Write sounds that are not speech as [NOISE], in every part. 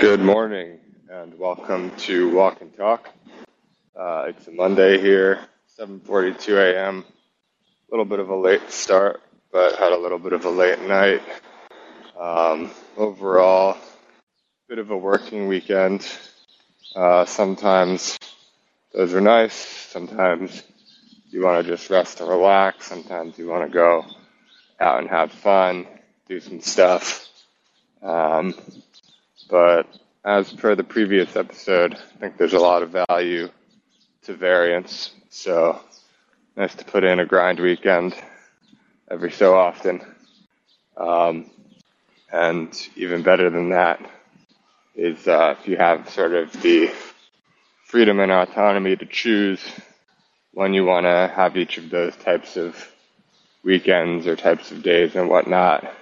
Good morning and welcome to Walk and Talk. Uh, it's a Monday here, 7:42 a.m. A little bit of a late start, but had a little bit of a late night. Um, overall, bit of a working weekend. Uh, sometimes those are nice. Sometimes you want to just rest and relax. Sometimes you want to go out and have fun, do some stuff. Um, but as per the previous episode, I think there's a lot of value to variance. So nice to put in a grind weekend every so often. Um, and even better than that is uh, if you have sort of the freedom and autonomy to choose when you want to have each of those types of weekends or types of days and whatnot.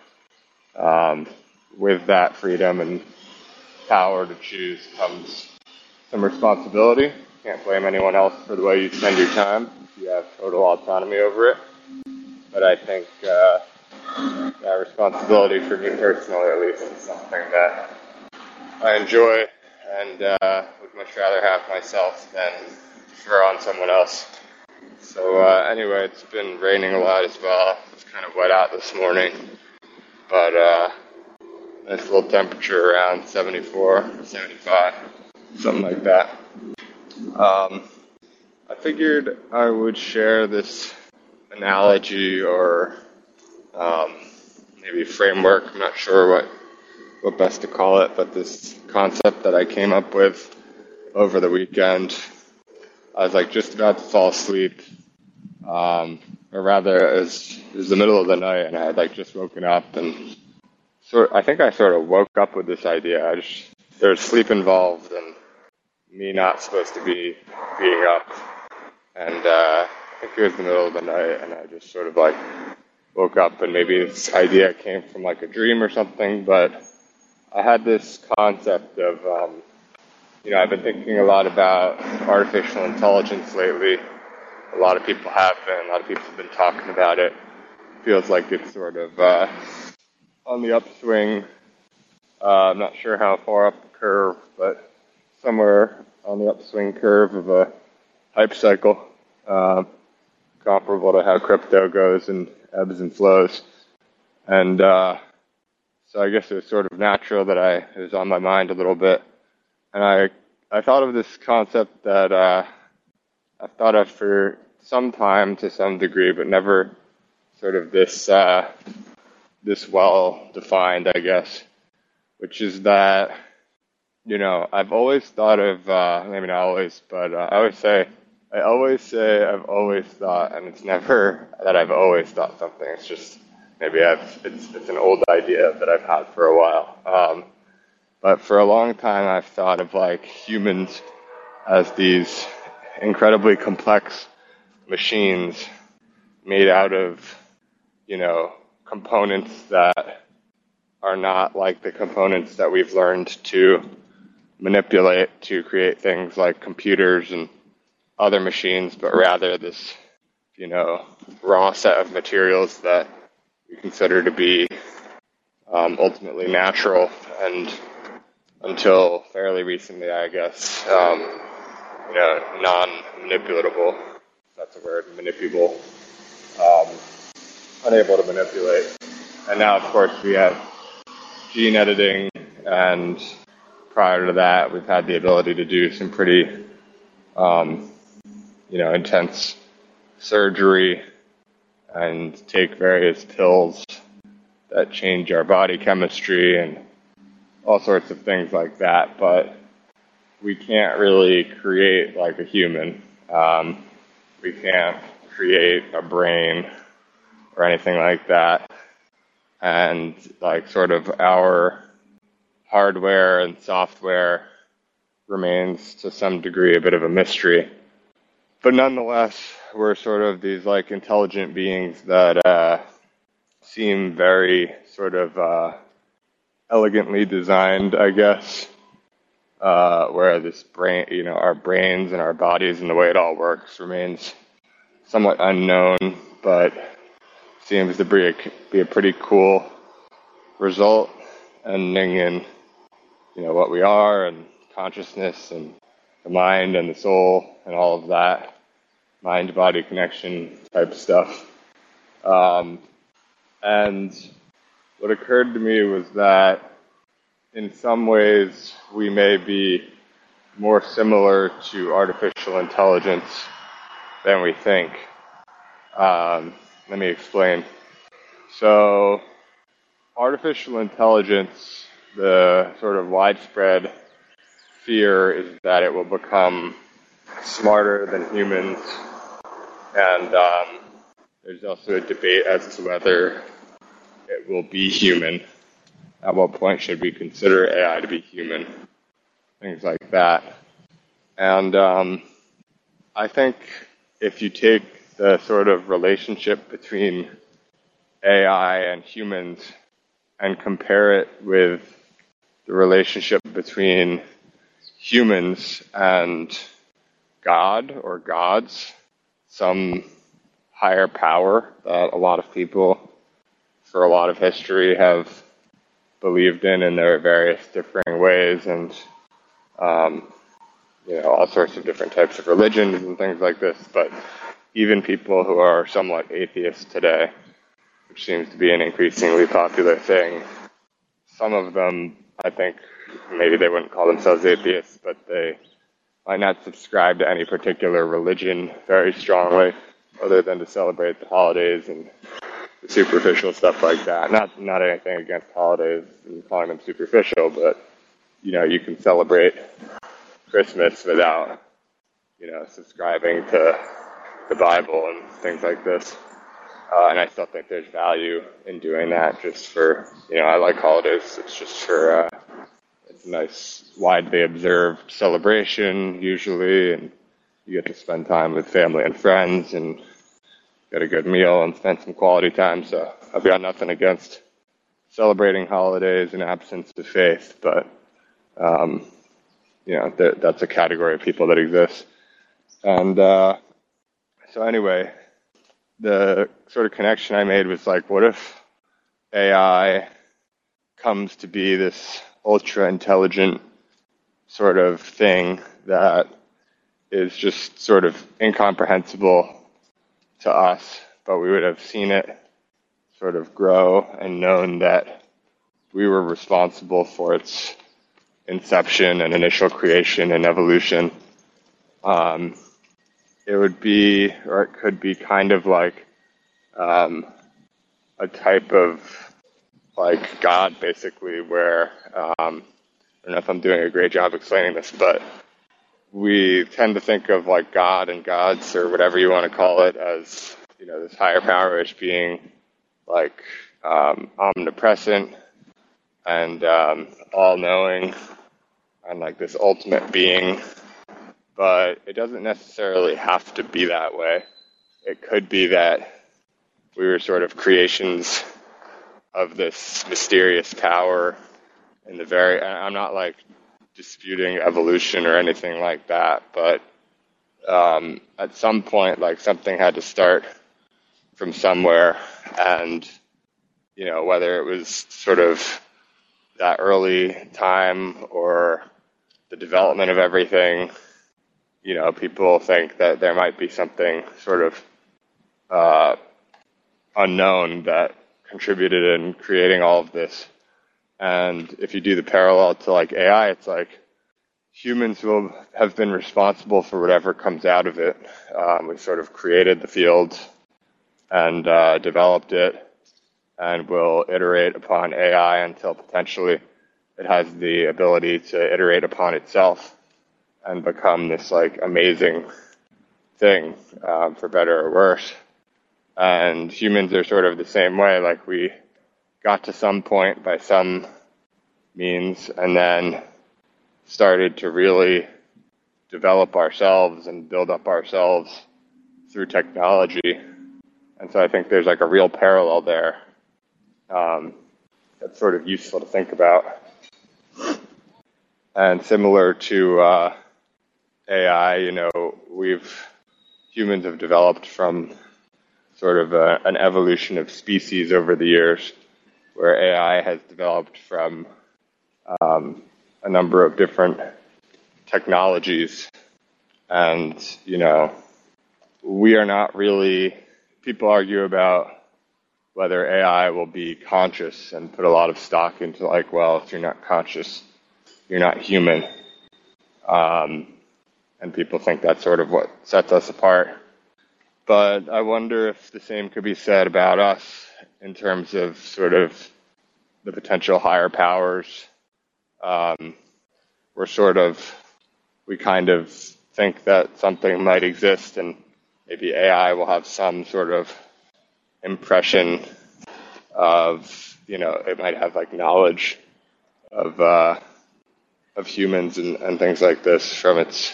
Um, with that freedom and power to choose comes some responsibility. Can't blame anyone else for the way you spend your time. You have total autonomy over it. But I think uh, that responsibility for me personally, at least, is something that I enjoy and uh, would much rather have myself than defer on someone else. So uh, anyway, it's been raining a lot as well. It's kind of wet out this morning, but uh, nice little temperature around 74, 75, something like that. Um, I figured I would share this analogy or um, maybe framework. I'm not sure what what best to call it, but this concept that I came up with over the weekend. I was like just about to fall asleep, um, or rather, it was, it was the middle of the night, and I had like just woken up and sort I think I sort of woke up with this idea. I just there's sleep involved and me not supposed to be being up. And uh, I think it was the middle of the night and I just sort of like woke up and maybe this idea came from like a dream or something, but I had this concept of um, you know, I've been thinking a lot about artificial intelligence lately. A lot of people have been. A lot of people have been talking about it. Feels like it's sort of uh, on the upswing. Uh, I'm not sure how far up the curve, but somewhere on the upswing curve of a hype cycle, uh, comparable to how crypto goes and ebbs and flows. And uh, so I guess it was sort of natural that I it was on my mind a little bit, and I I thought of this concept that uh, I've thought of for some time to some degree, but never sort of this uh, this well defined, I guess, which is that, you know, I've always thought of, uh, maybe not always, but uh, I always say, I always say I've always thought, and it's never [LAUGHS] that I've always thought something. It's just maybe I've, it's, it's an old idea that I've had for a while. Um, but for a long time, I've thought of like humans as these incredibly complex machines made out of, you know, components that are not like the components that we've learned to manipulate to create things like computers and other machines, but rather this, you know, raw set of materials that we consider to be um, ultimately natural and until fairly recently, I guess, um, you know, non-manipulatable. That's a word, manipulable. Um, unable to manipulate. And now, of course, we have gene editing, and prior to that, we've had the ability to do some pretty, um, you know, intense surgery and take various pills that change our body chemistry and all sorts of things like that. But we can't really create like a human. Um, we can't create a brain or anything like that. And like sort of our hardware and software remains to some degree a bit of a mystery. But nonetheless, we're sort of these like intelligent beings that uh, seem very sort of uh, elegantly designed, I guess. Uh, where this brain, you know, our brains and our bodies and the way it all works remains somewhat unknown, but seems to be a, be a pretty cool result, ending in you know, what we are and consciousness and the mind and the soul and all of that mind body connection type stuff. Um, and what occurred to me was that in some ways we may be more similar to artificial intelligence than we think. Um, let me explain. So, artificial intelligence, the sort of widespread fear is that it will become smarter than humans, and um, there's also a debate as to whether it will be human. At what point should we consider AI to be human? Things like that. And um, I think if you take the sort of relationship between AI and humans and compare it with the relationship between humans and God or gods, some higher power that a lot of people for a lot of history have believed in in their various differing ways and um, you know all sorts of different types of religions and things like this but even people who are somewhat atheists today which seems to be an increasingly popular thing some of them i think maybe they wouldn't call themselves atheists but they might not subscribe to any particular religion very strongly other than to celebrate the holidays and the superficial stuff like that. Not not anything against holidays and calling them superficial, but you know you can celebrate Christmas without you know subscribing to the Bible and things like this. Uh, and I still think there's value in doing that. Just for you know, I like holidays. It's just for uh, it's a nice, widely observed celebration usually, and you get to spend time with family and friends and get a good meal and spend some quality time. So I've got nothing against celebrating holidays in absence of faith, but um, you know th- that's a category of people that exists. And uh, so anyway, the sort of connection I made was like, what if AI comes to be this ultra intelligent sort of thing that is just sort of incomprehensible to us, but we would have seen it sort of grow and known that we were responsible for its inception and initial creation and evolution. Um, it would be, or it could be kind of like um, a type of like God, basically, where um, I don't know if I'm doing a great job explaining this, but we tend to think of like God and gods or whatever you want to call it as you know this higher power as being like um, omnipresent and um, all-knowing and like this ultimate being, but it doesn't necessarily have to be that way. It could be that we were sort of creations of this mysterious power in the very. I'm not like disputing evolution or anything like that, but um, at some point, like something had to start from somewhere, and you know whether it was sort of that early time or the development of everything. You know, people think that there might be something sort of uh, unknown that contributed in creating all of this and if you do the parallel to like AI, it's like humans will have been responsible for whatever comes out of it. Um, we sort of created the field and uh, developed it, and will iterate upon AI until potentially it has the ability to iterate upon itself and become this like amazing thing, um, for better or worse. And humans are sort of the same way. Like we got to some point by some means and then started to really develop ourselves and build up ourselves through technology. And so I think there's like a real parallel there um, that's sort of useful to think about. And similar to uh, AI, you know, we've humans have developed from sort of a, an evolution of species over the years where AI has developed from um, a number of different technologies. And, you know, we are not really, people argue about whether AI will be conscious and put a lot of stock into, like, well, if you're not conscious, you're not human. Um, and people think that's sort of what sets us apart. But I wonder if the same could be said about us in terms of sort of the potential higher powers. Um, we're sort of, we kind of think that something might exist and maybe AI will have some sort of impression of, you know, it might have like knowledge of, uh, of humans and, and things like this from its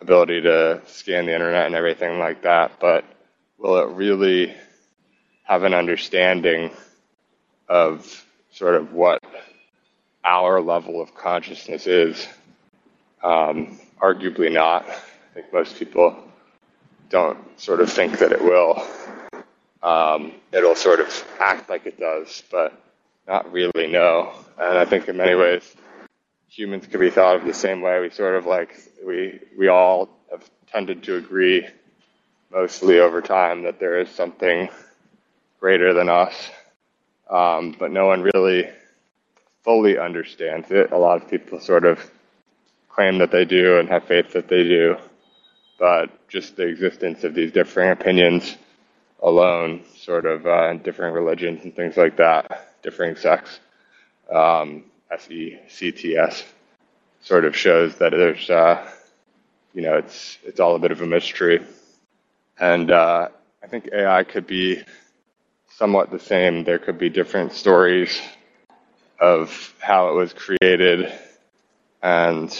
ability to scan the internet and everything like that, but will it really have an understanding of sort of what our level of consciousness is? Um, arguably not. I think most people don't sort of think that it will. Um, it'll sort of act like it does, but not really know. And I think in many ways, humans could be thought of the same way. We sort of like we we all have tended to agree mostly over time that there is something greater than us, um, but no one really fully understands it. A lot of people sort of claim that they do and have faith that they do, but just the existence of these differing opinions alone, sort of uh, differing religions and things like that, differing sects, um, S-E-C-T-S, sort of shows that there's, uh, you know, it's it's all a bit of a mystery, and uh, I think AI could be somewhat the same. There could be different stories of how it was created and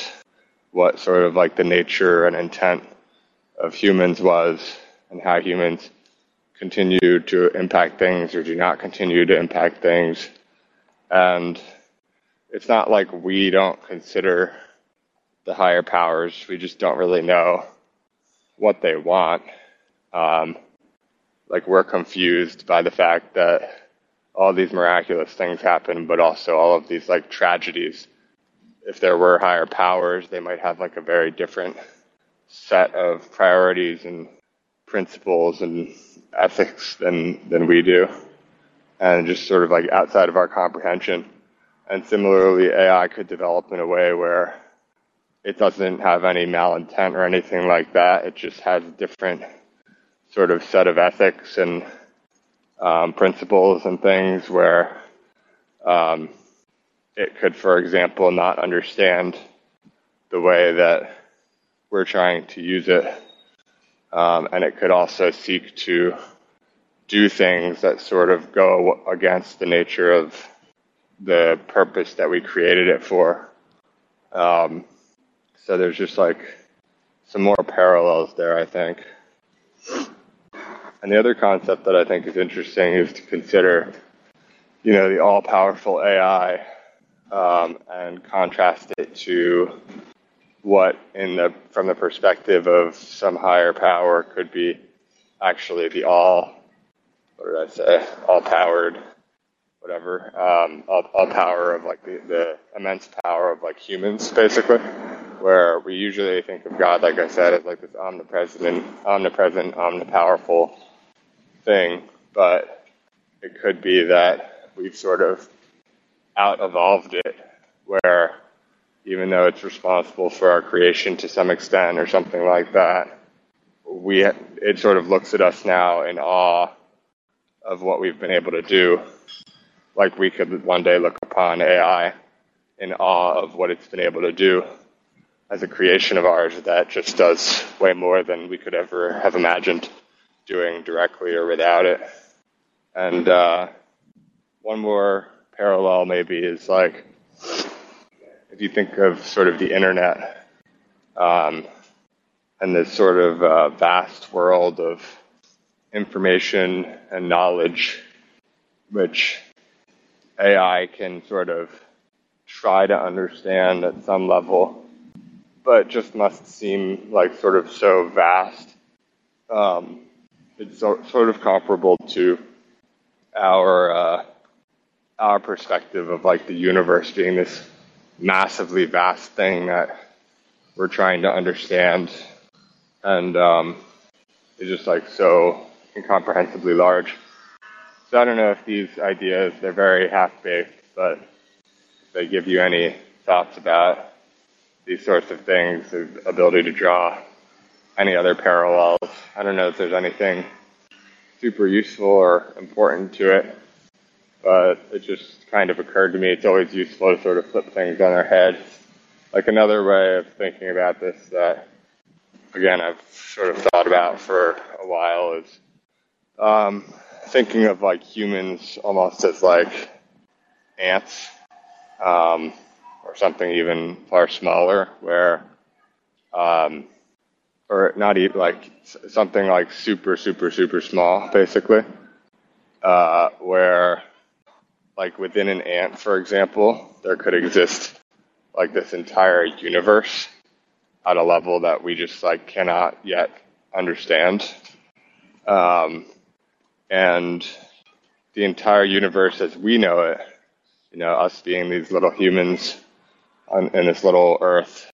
what sort of like the nature and intent of humans was and how humans continue to impact things or do not continue to impact things. And it's not like we don't consider the higher powers, we just don't really know what they want. Um, like we're confused by the fact that all these miraculous things happen, but also all of these like tragedies. If there were higher powers, they might have like a very different set of priorities and principles and ethics than than we do, and just sort of like outside of our comprehension. And similarly, AI could develop in a way where it doesn't have any malintent or anything like that. It just has a different sort of set of ethics and um, principles and things where um, it could, for example, not understand the way that we're trying to use it. Um, and it could also seek to do things that sort of go against the nature of the purpose that we created it for. Um, so there's just like some more parallels there, I think. And the other concept that I think is interesting is to consider, you know, the all-powerful AI um, and contrast it to what, in the from the perspective of some higher power, could be actually the all. What did I say? All-powered, whatever. Um, all, power of like the, the immense power of like humans, basically where we usually think of God, like I said, as like this omnipresent, omnipresent, omnipowerful thing, but it could be that we've sort of out evolved it, where even though it's responsible for our creation to some extent or something like that, we it sort of looks at us now in awe of what we've been able to do. Like we could one day look upon AI in awe of what it's been able to do as a creation of ours that just does way more than we could ever have imagined doing directly or without it. And uh, one more parallel maybe is like if you think of sort of the internet um, and this sort of uh, vast world of information and knowledge, which AI can sort of try to understand at some level but just must seem like sort of so vast. Um, it's so, sort of comparable to our uh, our perspective of like the universe being this massively vast thing that we're trying to understand, and um, it's just like so incomprehensibly large. So I don't know if these ideas they're very half baked, but if they give you any thoughts about these sorts of things, the ability to draw any other parallels. I don't know if there's anything super useful or important to it, but it just kind of occurred to me it's always useful to sort of flip things on their head. Like another way of thinking about this that, again, I've sort of thought about for a while is um, thinking of like humans almost as like ants. Um, or something even far smaller, where, um, or not even like something like super, super, super small, basically, uh, where, like within an ant, for example, there could exist like this entire universe at a level that we just like cannot yet understand. Um, and the entire universe as we know it, you know, us being these little humans on, in this little Earth,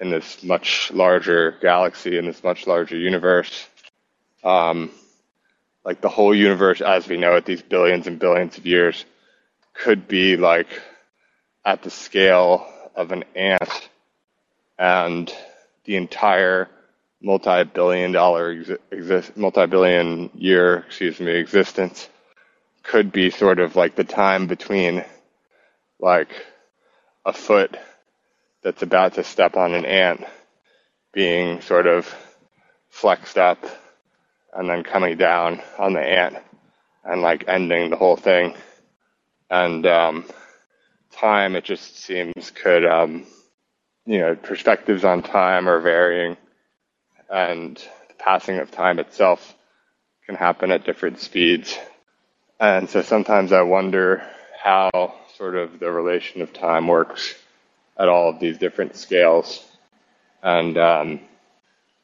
in this much larger galaxy, in this much larger universe. Um, like the whole universe as we know it, these billions and billions of years, could be like at the scale of an ant, and the entire multi-billion dollar exist, multi-billion year, excuse me, existence could be sort of like the time between like a foot that's about to step on an ant being sort of flexed up and then coming down on the ant and like ending the whole thing. And um, time, it just seems, could, um, you know, perspectives on time are varying, and the passing of time itself can happen at different speeds. And so sometimes I wonder how sort of the relation of time works at all of these different scales. And um,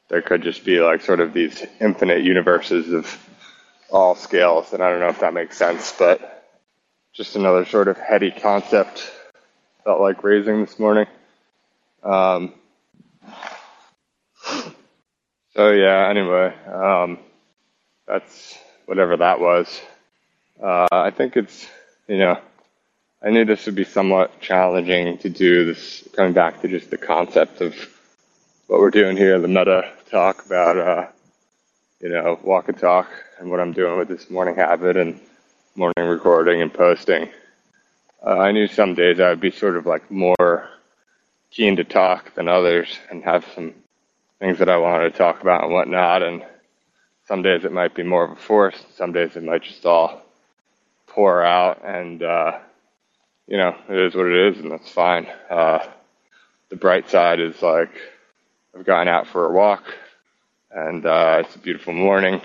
there could just be like sort of these infinite universes of all scales. And I don't know if that makes sense, but just another sort of heady concept felt like raising this morning. Um, so yeah, anyway, um, that's whatever that was. Uh, I think it's, you know, I knew this would be somewhat challenging to do this, coming back to just the concept of what we're doing here, the meta talk about, uh, you know, walk and talk and what I'm doing with this morning habit and morning recording and posting. Uh, I knew some days I would be sort of like more keen to talk than others and have some things that I wanted to talk about and whatnot. And some days it might be more of a force. Some days it might just all pour out and, uh, you know, it is what it is, and that's fine. Uh, the bright side is like I've gone out for a walk, and uh, it's a beautiful morning.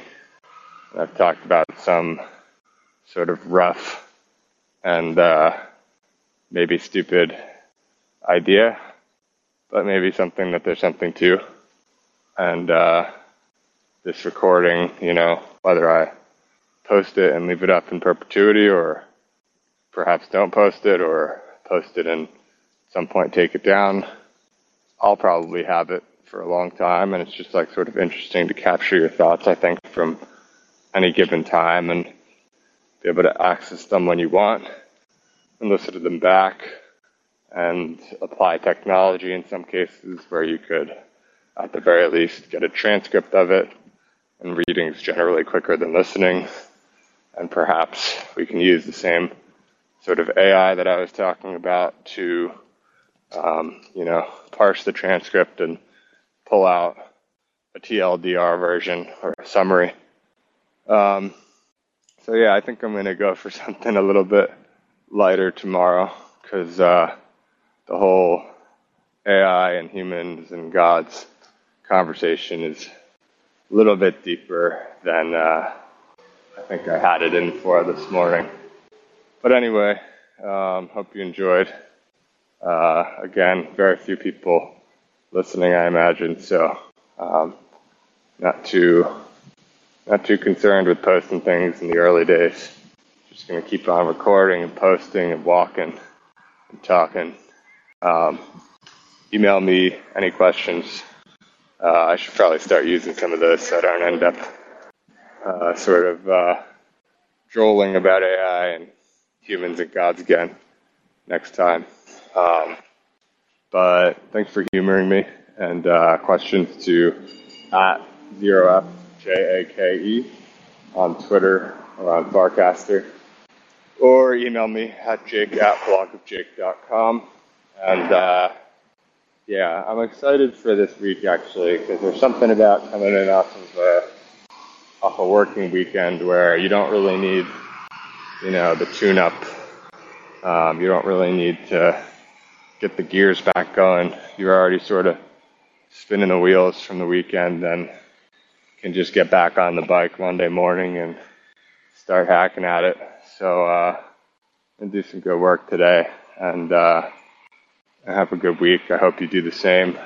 I've talked about some sort of rough and uh, maybe stupid idea, but maybe something that there's something to. And uh, this recording, you know, whether I post it and leave it up in perpetuity or perhaps don't post it or post it and at some point take it down. I'll probably have it for a long time and it's just like sort of interesting to capture your thoughts, I think, from any given time and be able to access them when you want and listen to them back and apply technology in some cases where you could, at the very least, get a transcript of it. And reading is generally quicker than listening. And perhaps we can use the same sort of AI that I was talking about to, um, you know, parse the transcript and pull out a TLDR version or a summary. Um, so yeah, I think I'm to go for [LAUGHS] something a little bit lighter tomorrow because uh, the whole AI and humans and gods conversation is a little bit deeper than uh, I think I had it in for this morning. But anyway, um, hope you enjoyed. Uh, again, very few people listening, I imagine, so um, not too not too concerned with posting things in the early days. Just gonna keep on recording and posting and walking and talking Um, email me any questions. Uh, I should probably start using some of those so I don't end up uh, sort of uh, drolling about AI and humans and gods again next time. Um, but thanks for humoring me and uh, questions to at zero F J A K E on Twitter or on Farcaster or email me at jake at blogofjake.com. And uh, yeah, I'm excited for this week actually because there's something about coming in off of a, off a working weekend where you don't really need, you know, the tune up. Um, you don't really need to get the gears back going. You're already sort of spinning the wheels from the weekend and can just get back on the bike Monday morning and start hacking at it. So, uh, and do some good work today and, uh, have a good week. I hope you do the same.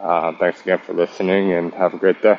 Uh, thanks again for listening and have a great day.